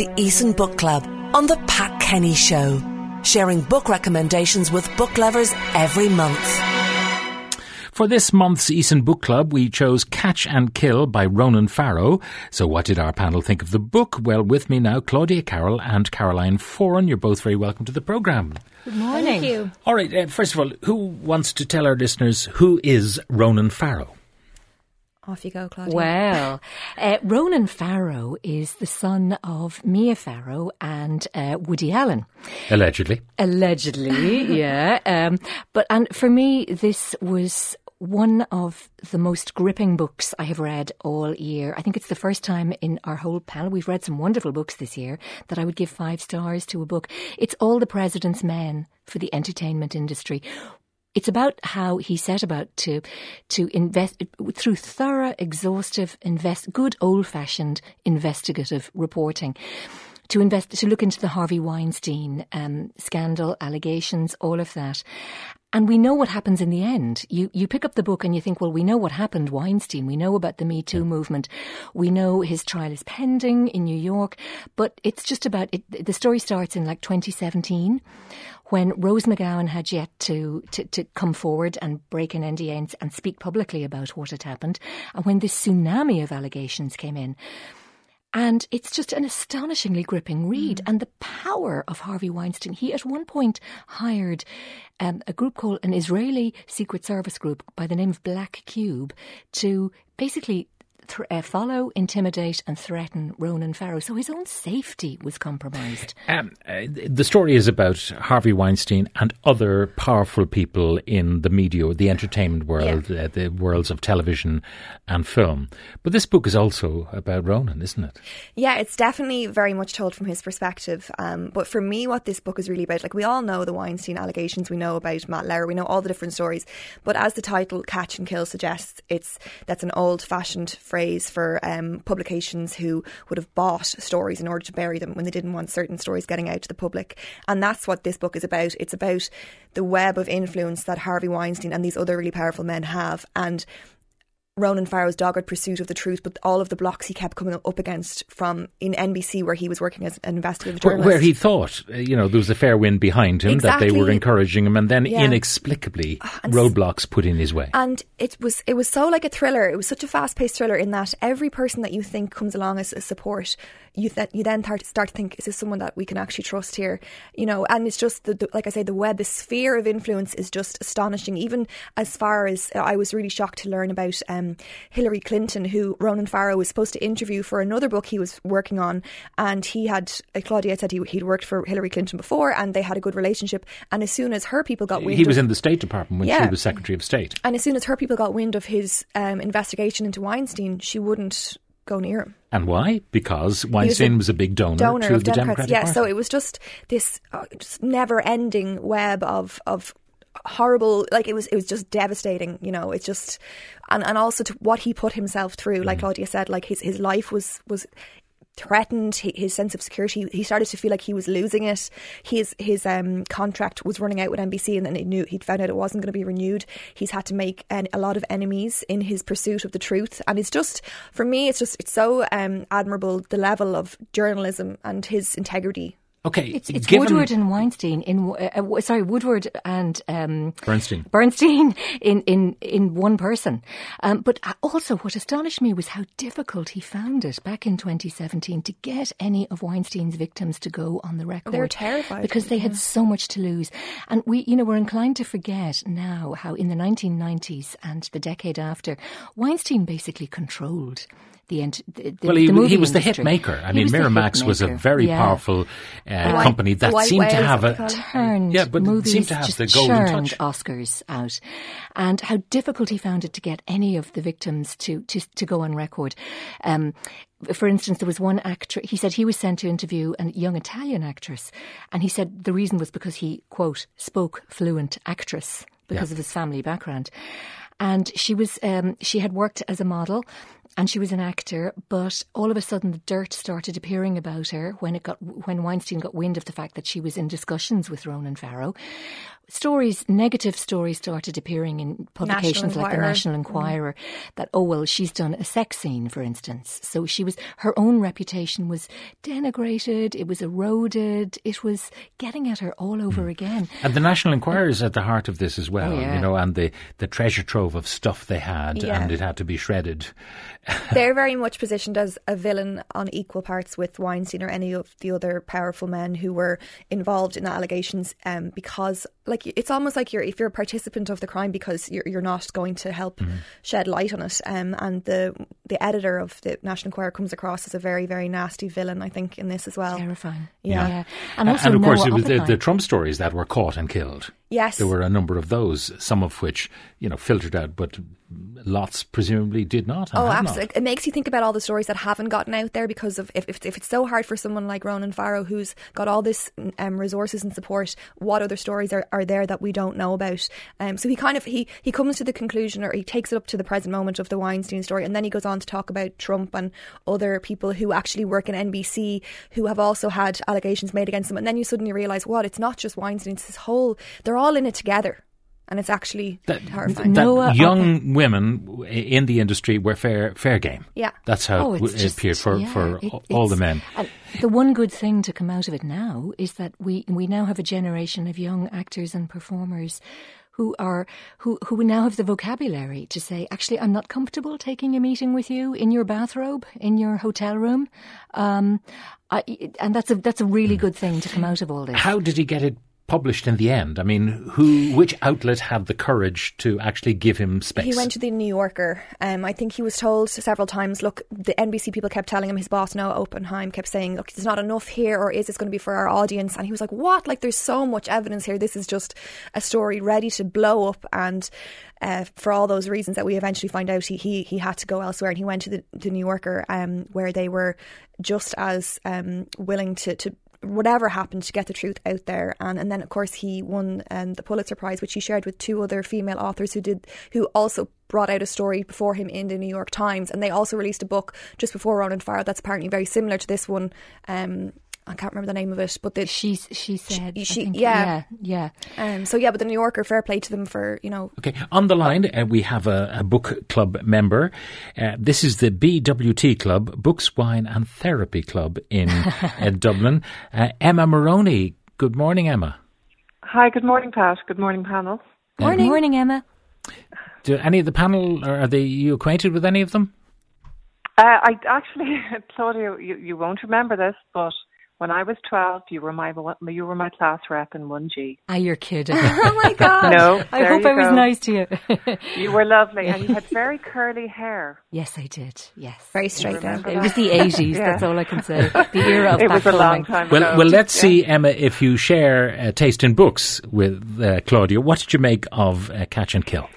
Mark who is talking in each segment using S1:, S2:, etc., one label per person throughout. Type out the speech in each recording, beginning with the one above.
S1: the Eason Book Club on The Pat Kenny Show, sharing book recommendations with book lovers every month.
S2: For this month's Eason Book Club, we chose Catch and Kill by Ronan Farrow. So, what did our panel think of the book? Well, with me now, Claudia Carroll and Caroline Foran. You're both very welcome to the programme.
S3: Good morning. Thank
S4: you.
S2: All right, uh, first of all, who wants to tell our listeners who is Ronan Farrow?
S4: Off you go, Claudia.
S3: Well, uh, Ronan Farrow is the son of Mia Farrow and uh, Woody Allen.
S2: Allegedly.
S3: Allegedly, yeah. Um, but and for me, this was one of the most gripping books I have read all year. I think it's the first time in our whole panel, we've read some wonderful books this year, that I would give five stars to a book. It's All the President's Men for the entertainment industry. It's about how he set about to to invest through thorough, exhaustive, invest good old fashioned investigative reporting to invest to look into the Harvey Weinstein um, scandal, allegations, all of that. And we know what happens in the end. You you pick up the book and you think, well, we know what happened. Weinstein. We know about the Me Too movement. We know his trial is pending in New York. But it's just about it. The story starts in like 2017 when Rose McGowan had yet to, to, to come forward and break an NDA and, and speak publicly about what had happened, and when this tsunami of allegations came in. And it's just an astonishingly gripping read. Mm. And the power of Harvey Weinstein. He at one point hired um, a group called an Israeli Secret Service group by the name of Black Cube to basically th- uh, follow, intimidate, and threaten Ronan Farrow. So his own safety was compromised.
S2: Um, uh, the story is about Harvey Weinstein and other powerful people in the media, the entertainment world, yeah. uh, the worlds of television and film. But this book is also about Ronan, isn't it?
S4: Yeah, it's definitely very much told from his perspective. Um, but for me, what this book is really about, like we all know the Weinstein allegations, we know about Matt Lauer, we know all the different stories. But as the title "Catch and Kill" suggests, it's that's an old-fashioned phrase phrase for um, publications who would have bought stories in order to bury them when they didn't want certain stories getting out to the public. And that's what this book is about. It's about the web of influence that Harvey Weinstein and these other really powerful men have. And Ronan Farrow's dogged pursuit of the truth, but all of the blocks he kept coming up against from in NBC, where he was working as an investigative journalist.
S2: Where, where he thought, uh, you know, there was a fair wind behind him, exactly. that they were encouraging him, and then yeah. inexplicably ah, and roadblocks put in his way.
S4: And it was it was so like a thriller. It was such a fast paced thriller in that every person that you think comes along as a support, you th- you then start, start to think, is this someone that we can actually trust here? You know, and it's just the, the like I say, the web, the sphere of influence is just astonishing. Even as far as I was really shocked to learn about um, Hillary Clinton, who Ronan Farrow was supposed to interview for another book he was working on. And he had, uh, Claudia said he, he'd worked for Hillary Clinton before and they had a good relationship. And as soon as her people got wind
S2: He was
S4: of,
S2: in the State Department when yeah. she was Secretary of State.
S4: And as soon as her people got wind of his um, investigation into Weinstein, she wouldn't go near him.
S2: And why? Because Weinstein was a, was a big donor,
S4: donor
S2: to
S4: the
S2: Democrats.
S4: Democratic
S2: yeah,
S4: Party. so it was just this uh, just never-ending web of of horrible like it was it was just devastating you know? It's just and and also to what he put himself through like mm. Claudia said like his his life was was threatened. His sense of security he started to feel like he was losing it. His his um, contract was running out with NBC and then he knew he'd found out it wasn't going to be renewed. He's had to make an, a lot of enemies in his pursuit of the truth. And it's just for me it's just it's so um, admirable the level of journalism and his integrity
S2: Okay,
S3: it's, it's Woodward and Weinstein in uh, uh sorry Woodward and um,
S2: Bernstein
S3: Bernstein in in in one person. Um, but also, what astonished me was how difficult he found it back in 2017 to get any of Weinstein's victims to go on the record.
S4: They were terrified
S3: because they had so much to lose, and we you know we're inclined to forget now how in the 1990s and the decade after, Weinstein basically controlled the, the,
S2: well, he,
S3: the
S2: he was the hit maker. I he mean, Miramax was a very yeah. powerful uh, company that seemed to have a
S3: turned yeah, but movies seemed to have the golden touch. Oscars out, and how difficult he found it to get any of the victims to to, to go on record. Um, for instance, there was one actor, he said he was sent to interview a young Italian actress, and he said the reason was because he, quote, spoke fluent actress because yeah. of his family background. And she was, um, she had worked as a model and she was an actor, but all of a sudden the dirt started appearing about her when it got when Weinstein got wind of the fact that she was in discussions with Ronan Farrow. Stories, negative stories started appearing in publications like the National mm. Enquirer mm. that, oh, well, she's done a sex scene, for instance. So she was, her own reputation was denigrated, it was eroded, it was getting at her all over mm. again.
S2: And the National Enquirer is at the heart of this as well, oh, yeah. you know, and the, the treasure trove of stuff they had, yeah. and it had to be shredded.
S4: They're very much positioned as a villain on equal parts with Weinstein or any of the other powerful men who were involved in the allegations um, because like it's almost like you're if you're a participant of the crime because you're you're not going to help mm-hmm. shed light on it. Um, and the the editor of the National Enquirer comes across as a very very nasty villain. I think in this as well.
S3: Terrifying. Yeah, yeah. and
S2: also and of course it was the, the Trump stories that were caught and killed.
S4: Yes,
S2: there were a number of those, some of which you know filtered out, but lots presumably did not.
S4: oh, absolutely! Not. It makes you think about all the stories that haven't gotten out there because of if, if, if it's so hard for someone like Ronan Farrow, who's got all this um, resources and support, what other stories are, are there that we don't know about? Um, so he kind of he he comes to the conclusion, or he takes it up to the present moment of the Weinstein story, and then he goes on to talk about Trump and other people who actually work in NBC who have also had allegations made against them, and then you suddenly realise what it's not just Weinstein; it's this whole they're all in it together and it's actually that, horrifying.
S2: That Noah, young okay. women in the industry were fair fair game.
S4: Yeah,
S2: that's how oh, it just, appeared for yeah, for it, all the men.
S3: the one good thing to come out of it now is that we we now have a generation of young actors and performers who are who who now have the vocabulary to say, actually, I'm not comfortable taking a meeting with you in your bathrobe in your hotel room, um, I, and that's a that's a really hmm. good thing to come out of all this.
S2: How did he get it published in the end? I mean, who, which outlet had the courage to actually give him space?
S4: He went to the New Yorker. Um, I think he was told several times. Look, the NBC people kept telling him. His boss Noah Oppenheim kept saying, "Look, there's not enough here, or is this going to be for our audience?" And he was like, "What? Like, there's so much evidence here. This is just a story ready to blow up." And uh, for all those reasons that we eventually find out, he he, he had to go elsewhere, and he went to the, the New Yorker, um, where they were just as um, willing to to whatever happened to get the truth out there. And and then of course he won um, the Pulitzer Prize, which he shared with two other female authors who did who also brought out a story before him in the New York Times, and they also released a book just before Ronan Farrow that's apparently very similar to this one. Um, I can't remember the name of it, but the,
S3: she she said
S4: she, she
S3: yeah yeah
S4: yeah. Um, so yeah, but the New Yorker, fair play to them for you know.
S2: Okay, on the line uh, we have a, a, book club member. Uh, this is the BWT Club, Books, Wine and Therapy Club in uh, Dublin. Uh, Emma Moroney. Good morning, Emma.
S5: Hi. Good morning, Pat. Good morning, panel.
S3: Morning, morning, Emma.
S2: Do any of the panel are they you acquainted with any of them?
S5: Uh, I actually, Claudia, you, you won't remember this, but when I was 12, you were my you were my class rep in 1G.
S3: Ah, you're kidding.
S4: oh my god.
S5: No.
S3: I hope I was
S5: go.
S3: nice to you.
S5: you were lovely and you had very curly hair.
S3: Yes, I did. Yes.
S4: Very straight down.
S3: It was the 80s, yeah. that's all I can say. The era of
S5: It was a long time
S2: well,
S5: ago.
S2: Well, let's yeah. see Emma if you share a taste in books with uh, Claudia. What did you make of uh, Catch and Kill?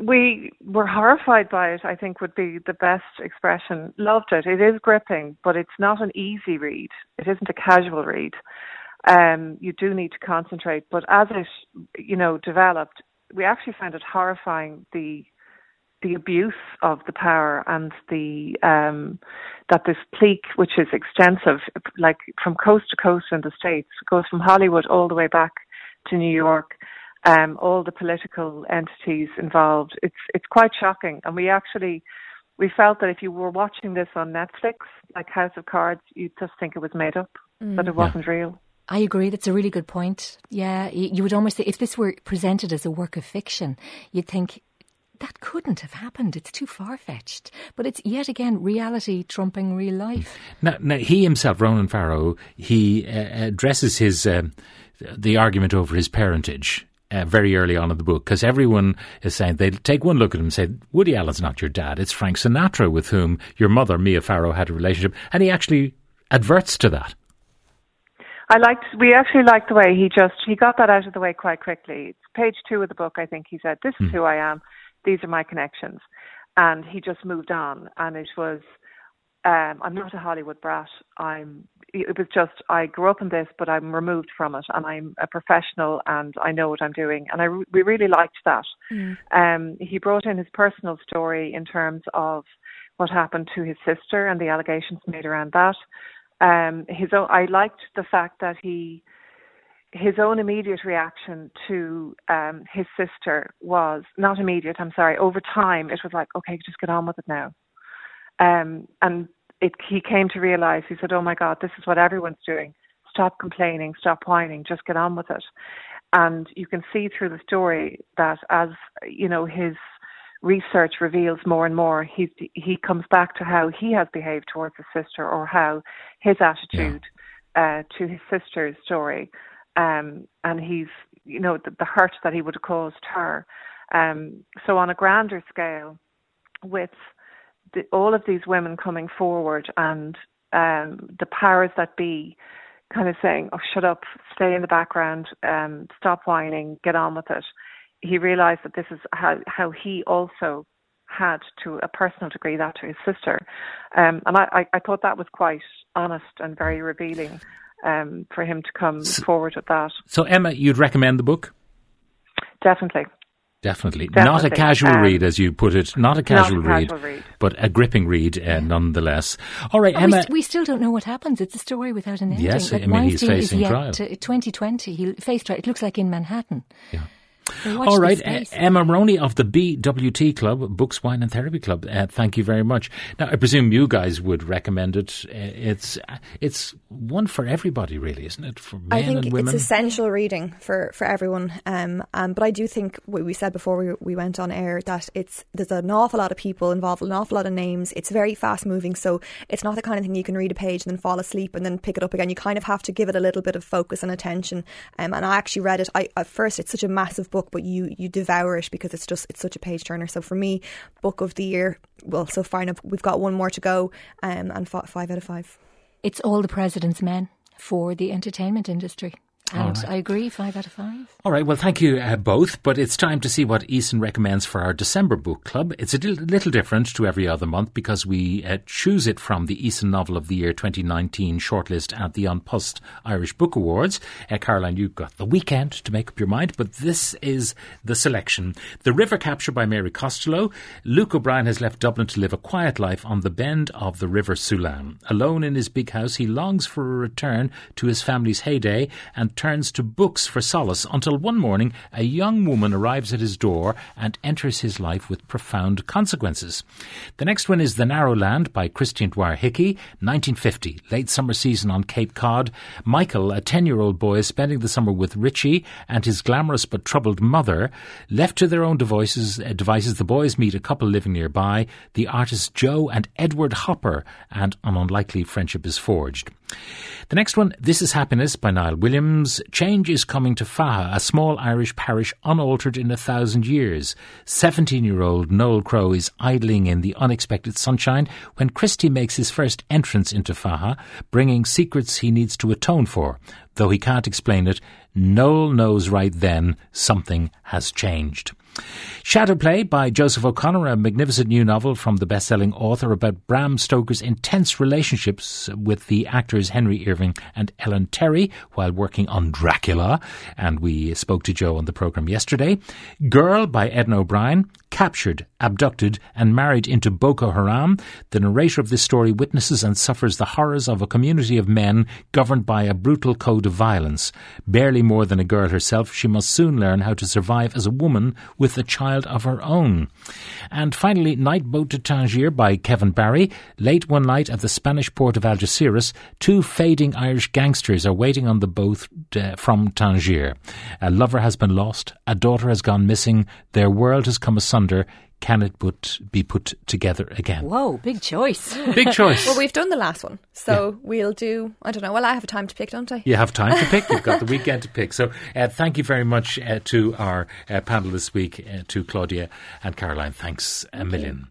S5: We were horrified by it, I think would be the best expression. Loved it. It is gripping, but it's not an easy read. It isn't a casual read. Um, you do need to concentrate. But as it, you know, developed, we actually found it horrifying the the abuse of the power and the um, that this clique, which is extensive, like from coast to coast in the states, goes from Hollywood all the way back to New York um, all the political entities involved. It's it's quite shocking, and we actually we felt that if you were watching this on Netflix, like House of Cards, you'd just think it was made up, mm. that it wasn't yeah. real.
S3: I agree. That's a really good point. Yeah, you would almost say if this were presented as a work of fiction, you'd think that couldn't have happened. It's too far fetched. But it's yet again reality trumping real life.
S2: Now, now he himself, Ronan Farrow, he uh, addresses his um, the argument over his parentage uh, very early on in the book because everyone is saying they take one look at him and say Woody Allen's not your dad it's Frank Sinatra with whom your mother Mia Farrow had a relationship and he actually adverts to that.
S5: I liked we actually liked the way he just he got that out of the way quite quickly. It's page 2 of the book I think he said this is mm. who I am. These are my connections. And he just moved on and it was um, I'm not a Hollywood brat. I'm. It was just I grew up in this, but I'm removed from it, and I'm a professional, and I know what I'm doing, and I we really liked that. Mm. Um, he brought in his personal story in terms of what happened to his sister and the allegations made around that. Um, his own, I liked the fact that he his own immediate reaction to um, his sister was not immediate. I'm sorry. Over time, it was like, okay, just get on with it now. Um, and it, he came to realize. He said, "Oh my God, this is what everyone's doing. Stop complaining. Stop whining. Just get on with it." And you can see through the story that as you know his research reveals more and more, he he comes back to how he has behaved towards his sister or how his attitude yeah. uh, to his sister's story um, and he's you know the, the, hurt that he would have caused her. Um, so on a grander scale, with the, all of these women coming forward and um, the powers that be kind of saying, "Oh, shut up, stay in the background, um, stop whining, get on with it," he realised that this is how how he also had to a personal degree that to his sister, um, and I, I, thought that was quite honest and very revealing um, for him to come so, forward with that.
S2: So, Emma, you'd recommend the book?
S5: Definitely.
S2: Definitely. Definitely. Not a casual um, read, as you put it. Not a casual, not a read, casual read, but a gripping read uh, nonetheless. All right, Emma.
S3: We, we, still don't know what happens. It's a story without an ending.
S2: Yes, I mean, he's facing trial.
S3: 2020, he faced trial. It looks like in Manhattan.
S2: Yeah. All right, Emma Roney of the BWT Club, Books, Wine and Therapy Club. Uh, thank you very much. Now, I presume you guys would recommend it. Uh, it's it's one for everybody, really, isn't it? For men
S4: I think
S2: and women.
S4: it's essential reading for for everyone. Um, um, but I do think what we said before we we went on air that it's there's an awful lot of people involved, an awful lot of names. It's very fast moving, so it's not the kind of thing you can read a page and then fall asleep and then pick it up again. You kind of have to give it a little bit of focus and attention. Um, and I actually read it. I at first it's such a massive book, but you you devour it because it's just it's such a page turner. So for me, book of the year. Well, so far enough, we've got one more to go, um, and five out of five.
S3: It's all the president's men for the entertainment industry. And right. I agree, five out of five.
S2: All right, well, thank you uh, both. But it's time to see what Eason recommends for our December book club. It's a little different to every other month because we uh, choose it from the Eason Novel of the Year 2019 shortlist at the An Post Irish Book Awards. Uh, Caroline, you've got the weekend to make up your mind, but this is the selection. The River Capture by Mary Costello. Luke O'Brien has left Dublin to live a quiet life on the bend of the River Sulan. Alone in his big house, he longs for a return to his family's heyday and turns to books for solace until one morning a young woman arrives at his door and enters his life with profound consequences. The next one is The Narrow Land by Christine Dwyer Hickey, 1950, late summer season on Cape Cod. Michael, a 10 year old boy, is spending the summer with Richie and his glamorous but troubled mother. Left to their own devices, uh, devices, the boys meet a couple living nearby, the artists Jo and Edward Hopper, and an unlikely friendship is forged. The next one, This is Happiness by Niall Williams. Change is coming to Faha, a small Irish parish unaltered in a thousand years. 17 year old Noel Crowe is idling in the unexpected sunshine when Christy makes his first entrance into Faha, bringing secrets he needs to atone for. Though he can't explain it, Noel knows right then something has changed. Shadowplay by Joseph O'Connor, a magnificent new novel from the best-selling author about Bram Stoker's intense relationships with the actors Henry Irving and Ellen Terry while working on Dracula. And we spoke to Joe on the programme yesterday. Girl by Edna O'Brien, captured, abducted, and married into Boko Haram. The narrator of this story witnesses and suffers the horrors of a community of men governed by a brutal code of violence. Barely more than a girl herself, she must soon learn how to survive as a woman with a child of her own. And finally, Night Boat to Tangier by Kevin Barry. Late one night at the Spanish port of Algeciras, two fading Irish gangsters are waiting on the boat uh, from Tangier. A lover has been lost, a daughter has gone missing, their world has come asunder can it put, be put together again?
S3: Whoa, big choice.
S2: Big choice.
S4: well, we've done the last one. So yeah. we'll do, I don't know, well, I have a time to pick, don't I?
S2: You have time to pick. You've got the weekend to pick. So uh, thank you very much uh, to our uh, panel this week, uh, to Claudia and Caroline. Thanks a million.